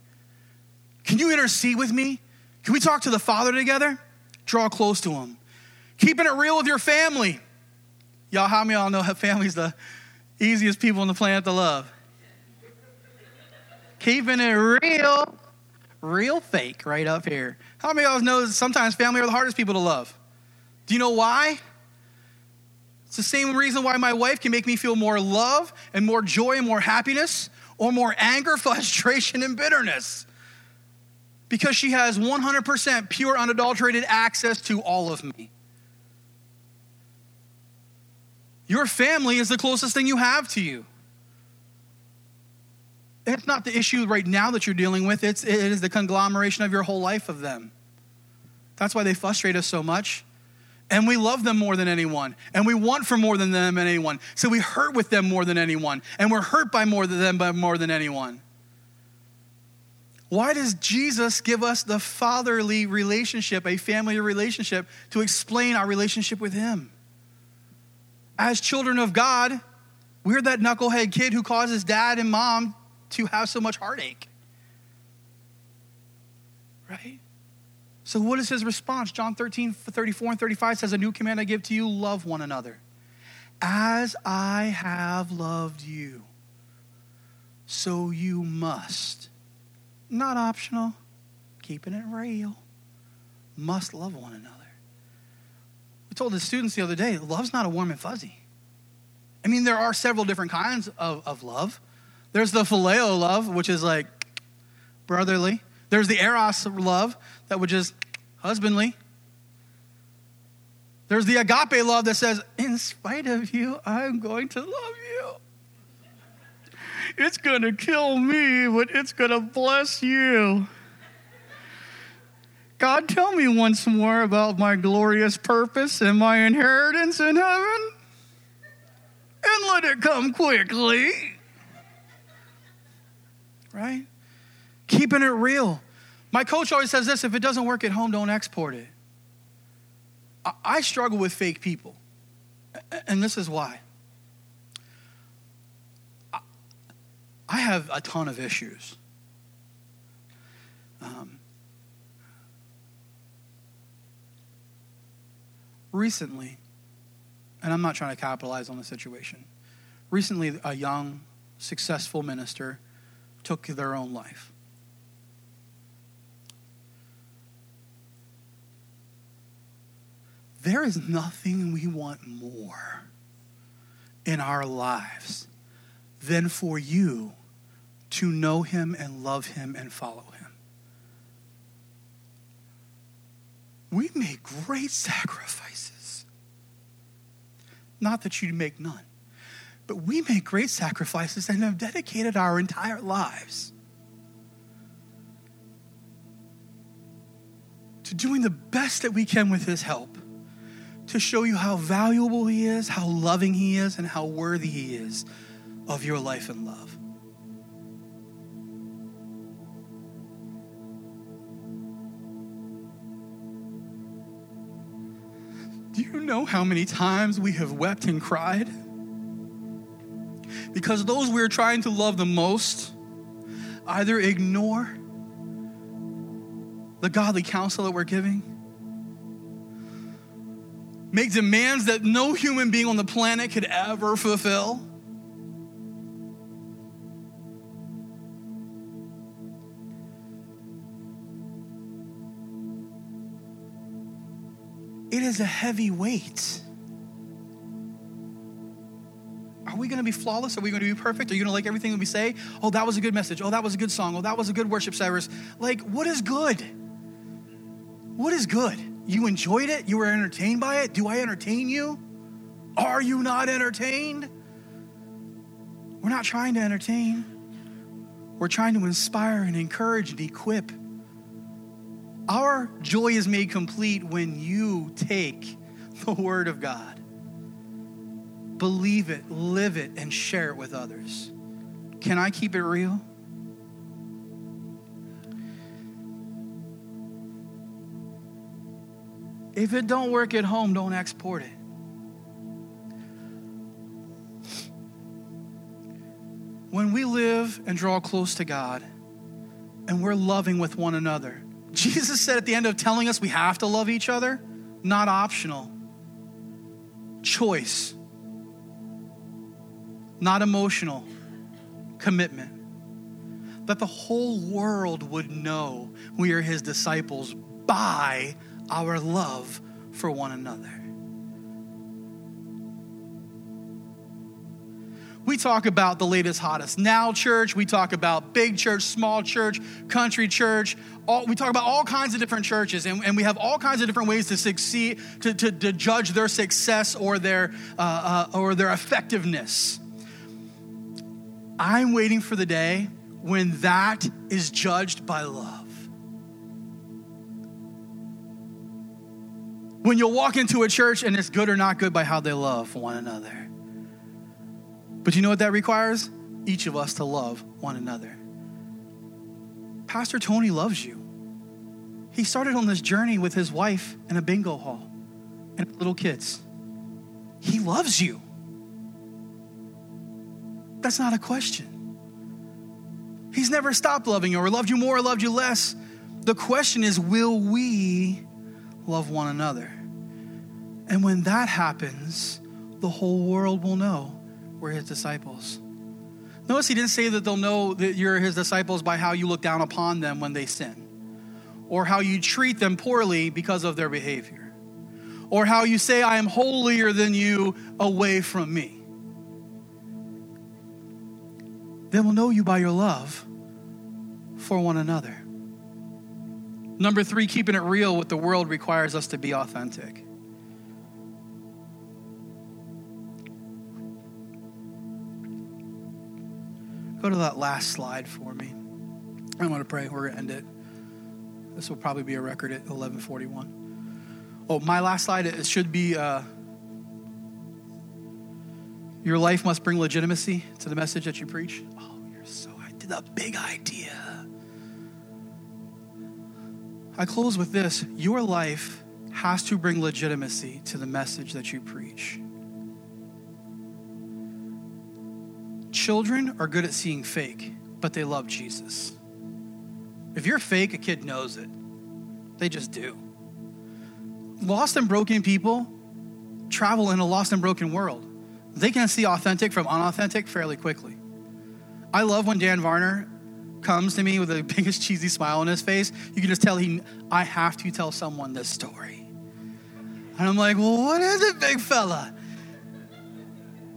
Can you intercede with me? Can we talk to the Father together? Draw close to Him. Keeping it real with your family. Y'all, how many y'all know family's the easiest people on the planet to love? Keeping it real, real fake right up here. How many of y'all know sometimes family are the hardest people to love? Do you know why? It's the same reason why my wife can make me feel more love and more joy and more happiness or more anger, frustration, and bitterness. Because she has 100% pure, unadulterated access to all of me. Your family is the closest thing you have to you. It's not the issue right now that you're dealing with, it's, it is the conglomeration of your whole life of them. That's why they frustrate us so much. And we love them more than anyone. And we want for more than them and anyone. So we hurt with them more than anyone. And we're hurt by more than them by more than anyone. Why does Jesus give us the fatherly relationship, a family relationship, to explain our relationship with Him? As children of God, we're that knucklehead kid who causes dad and mom to have so much heartache. Right? So, what is his response? John 13, 34 and 35 says, A new command I give to you love one another. As I have loved you, so you must not optional, keeping it real. Must love one another. We told the students the other day, love's not a warm and fuzzy. I mean, there are several different kinds of, of love. There's the phileo love, which is like brotherly. There's the eros love, that which is husbandly. There's the agape love that says, in spite of you, I'm going to love you. It's going to kill me, but it's going to bless you. God, tell me once more about my glorious purpose and my inheritance in heaven. And let it come quickly. Right? Keeping it real. My coach always says this if it doesn't work at home, don't export it. I struggle with fake people. And this is why. I have a ton of issues. Um, recently, and I'm not trying to capitalize on the situation, recently, a young, successful minister took their own life. There is nothing we want more in our lives than for you to know him and love him and follow him. We make great sacrifices. Not that you make none, but we make great sacrifices and have dedicated our entire lives to doing the best that we can with his help to show you how valuable he is, how loving he is, and how worthy he is of your life and love. Do you know how many times we have wept and cried? Because those we're trying to love the most either ignore the godly counsel that we're giving, make demands that no human being on the planet could ever fulfill It is a heavy weight. Are we going to be flawless? Are we going to be perfect? Are you going to like everything we say? Oh, that was a good message. Oh, that was a good song. Oh, that was a good worship service. Like, what is good? What is good? You enjoyed it? You were entertained by it? Do I entertain you? Are you not entertained? We're not trying to entertain. We're trying to inspire and encourage and equip our joy is made complete when you take the Word of God, believe it, live it, and share it with others. Can I keep it real? If it don't work at home, don't export it. When we live and draw close to God and we're loving with one another, Jesus said at the end of telling us we have to love each other, not optional. Choice, not emotional. Commitment. That the whole world would know we are his disciples by our love for one another. we talk about the latest, hottest now church. We talk about big church, small church, country church. All, we talk about all kinds of different churches, and, and we have all kinds of different ways to succeed, to, to, to judge their success or their, uh, uh, or their effectiveness. I'm waiting for the day when that is judged by love. When you'll walk into a church and it's good or not good by how they love one another. But you know what that requires? Each of us to love one another. Pastor Tony loves you. He started on this journey with his wife in a bingo hall and little kids. He loves you. That's not a question. He's never stopped loving you or loved you more or loved you less. The question is will we love one another? And when that happens, the whole world will know we're his disciples. Notice he didn't say that they'll know that you're his disciples by how you look down upon them when they sin, or how you treat them poorly because of their behavior, or how you say, I am holier than you away from me. They will know you by your love for one another. Number three, keeping it real with the world requires us to be authentic. Go to that last slide for me. I want to pray. We're going to end it. This will probably be a record at 1141. Oh, my last slide, it should be uh, your life must bring legitimacy to the message that you preach. Oh, you're so, a big idea. I close with this your life has to bring legitimacy to the message that you preach. Children are good at seeing fake, but they love Jesus. If you're fake, a kid knows it. They just do. Lost and broken people travel in a lost and broken world. They can see authentic from unauthentic fairly quickly. I love when Dan Varner comes to me with the biggest cheesy smile on his face. You can just tell he, I have to tell someone this story. And I'm like, well, what is it, big fella?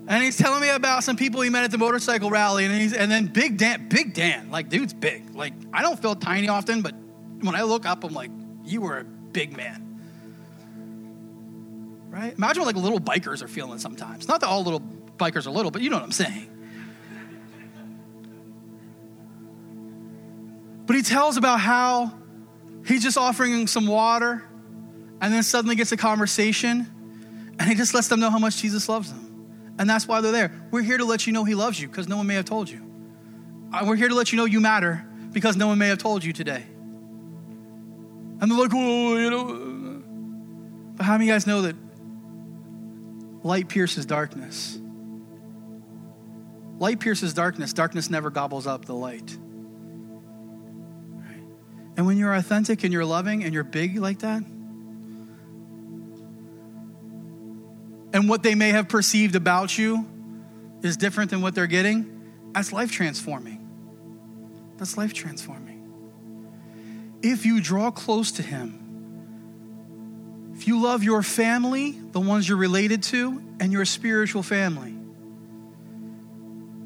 And he's telling me about some people he met at the motorcycle rally, and he's and then Big Dan, Big Dan, like dude's big. Like I don't feel tiny often, but when I look up, I'm like, you were a big man. Right? Imagine what like little bikers are feeling sometimes. Not that all little bikers are little, but you know what I'm saying. But he tells about how he's just offering some water, and then suddenly gets a conversation, and he just lets them know how much Jesus loves them. And that's why they're there. We're here to let you know He loves you because no one may have told you. Uh, we're here to let you know you matter because no one may have told you today. And they're like, oh, you know. But how many of you guys know that light pierces darkness? Light pierces darkness. Darkness never gobbles up the light. And when you're authentic and you're loving and you're big like that, and what they may have perceived about you is different than what they're getting, that's life transforming. That's life transforming. If you draw close to Him, if you love your family, the ones you're related to, and your spiritual family,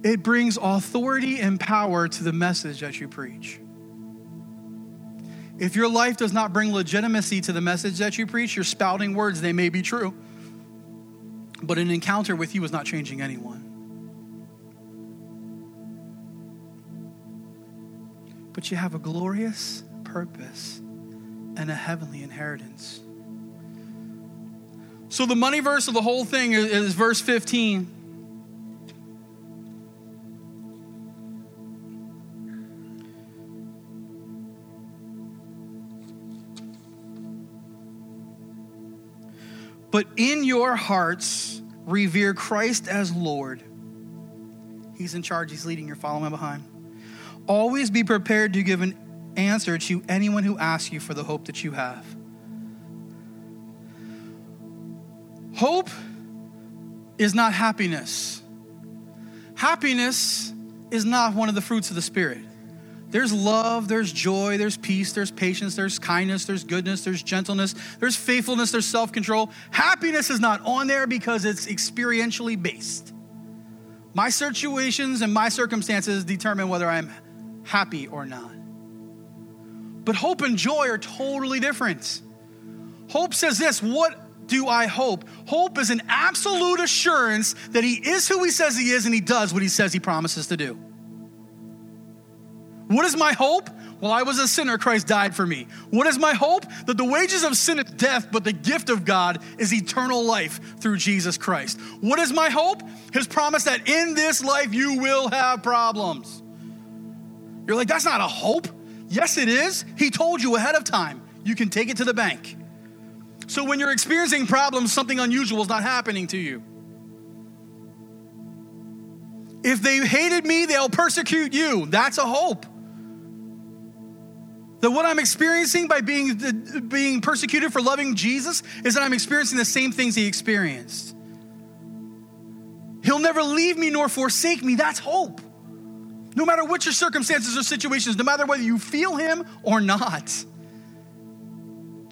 it brings authority and power to the message that you preach. If your life does not bring legitimacy to the message that you preach, you're spouting words, they may be true but an encounter with you is not changing anyone. But you have a glorious purpose and a heavenly inheritance. So, the money verse of the whole thing is, is verse 15. But in your hearts, revere Christ as Lord. He's in charge, He's leading, you're following behind. Always be prepared to give an answer to anyone who asks you for the hope that you have. Hope is not happiness. Happiness is not one of the fruits of the Spirit. There's love, there's joy, there's peace, there's patience, there's kindness, there's goodness, there's gentleness, there's faithfulness, there's self control. Happiness is not on there because it's experientially based. My situations and my circumstances determine whether I'm happy or not. But hope and joy are totally different. Hope says this What do I hope? Hope is an absolute assurance that He is who He says He is and He does what He says He promises to do. What is my hope? Well, I was a sinner, Christ died for me. What is my hope? That the wages of sin is death, but the gift of God is eternal life through Jesus Christ. What is my hope? His promise that in this life you will have problems. You're like, that's not a hope. Yes, it is. He told you ahead of time. You can take it to the bank. So when you're experiencing problems, something unusual is not happening to you. If they hated me, they'll persecute you. That's a hope. That what I'm experiencing by being, being persecuted for loving Jesus is that I'm experiencing the same things he experienced. He'll never leave me nor forsake me. That's hope. No matter what your circumstances or situations, no matter whether you feel him or not,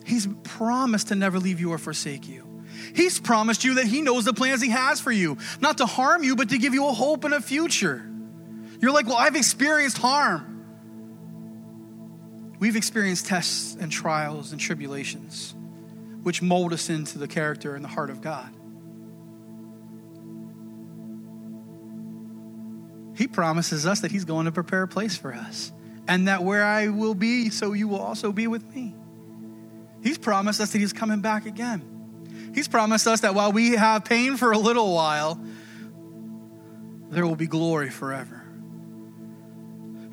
he's promised to never leave you or forsake you. He's promised you that he knows the plans he has for you, not to harm you, but to give you a hope and a future. You're like, well, I've experienced harm. We've experienced tests and trials and tribulations, which mold us into the character and the heart of God. He promises us that He's going to prepare a place for us, and that where I will be, so you will also be with me. He's promised us that He's coming back again. He's promised us that while we have pain for a little while, there will be glory forever.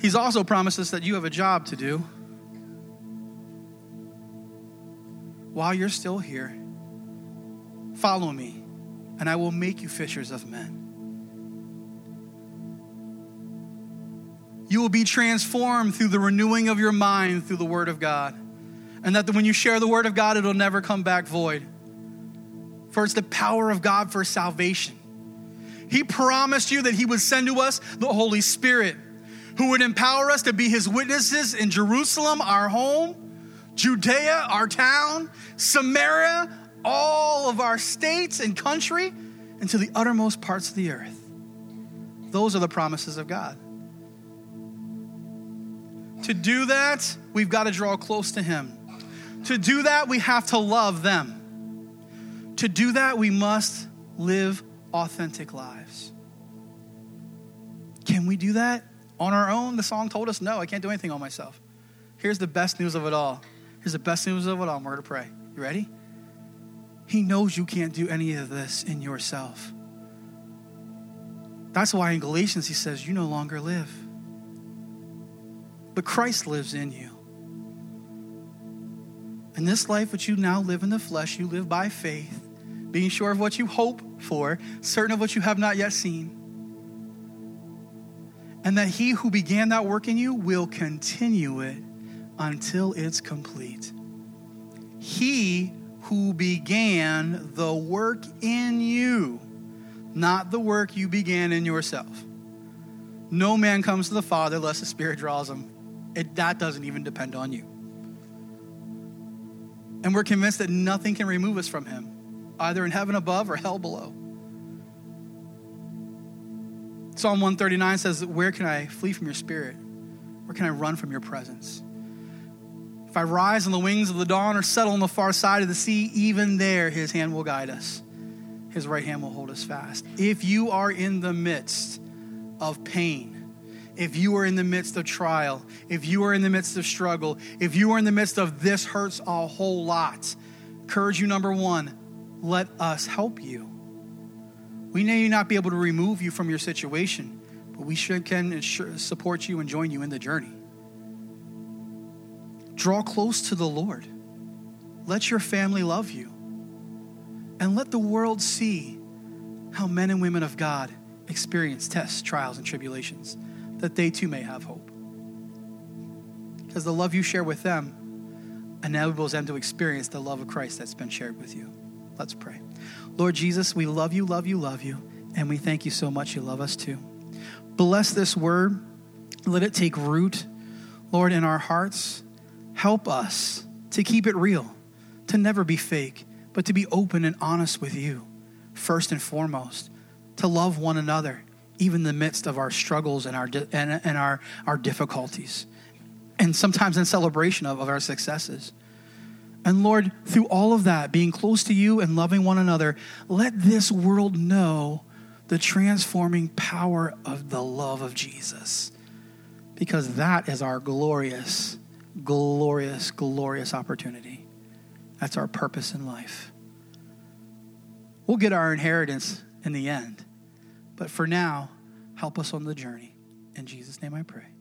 He's also promised us that you have a job to do while you're still here, follow me, and I will make you fishers of men. You will be transformed through the renewing of your mind through the Word of God. And that when you share the Word of God, it'll never come back void. For it's the power of God for salvation. He promised you that He would send to us the Holy Spirit, who would empower us to be His witnesses in Jerusalem, our home, Judea, our town, Samaria, all of our states and country, and to the uttermost parts of the earth. Those are the promises of God. To do that, we've got to draw close to Him. To do that, we have to love them. To do that, we must live authentic lives. Can we do that on our own? The song told us no, I can't do anything on myself. Here's the best news of it all Here's the best news of it all. We're to pray. You ready? He knows you can't do any of this in yourself. That's why in Galatians he says, You no longer live, but Christ lives in you. In this life which you now live in the flesh, you live by faith, being sure of what you hope for, certain of what you have not yet seen. And that he who began that work in you will continue it until it's complete. He who began the work in you, not the work you began in yourself. No man comes to the Father unless the Spirit draws him. It, that doesn't even depend on you. And we're convinced that nothing can remove us from Him, either in heaven above or hell below. Psalm 139 says, Where can I flee from your spirit? Where can I run from your presence? If I rise on the wings of the dawn or settle on the far side of the sea, even there his hand will guide us. His right hand will hold us fast. If you are in the midst of pain, if you are in the midst of trial, if you are in the midst of struggle, if you are in the midst of this hurts a whole lot, encourage you number one, let us help you. We may not be able to remove you from your situation, but we should can support you and join you in the journey. Draw close to the Lord. Let your family love you. And let the world see how men and women of God experience tests, trials, and tribulations, that they too may have hope. Because the love you share with them enables them to experience the love of Christ that's been shared with you. Let's pray. Lord Jesus, we love you, love you, love you, and we thank you so much you love us too. Bless this word. Let it take root, Lord, in our hearts. Help us to keep it real, to never be fake, but to be open and honest with you, first and foremost, to love one another, even in the midst of our struggles and our, and, and our, our difficulties, and sometimes in celebration of, of our successes. And Lord, through all of that, being close to you and loving one another, let this world know the transforming power of the love of Jesus. Because that is our glorious, glorious, glorious opportunity. That's our purpose in life. We'll get our inheritance in the end. But for now, help us on the journey. In Jesus' name I pray.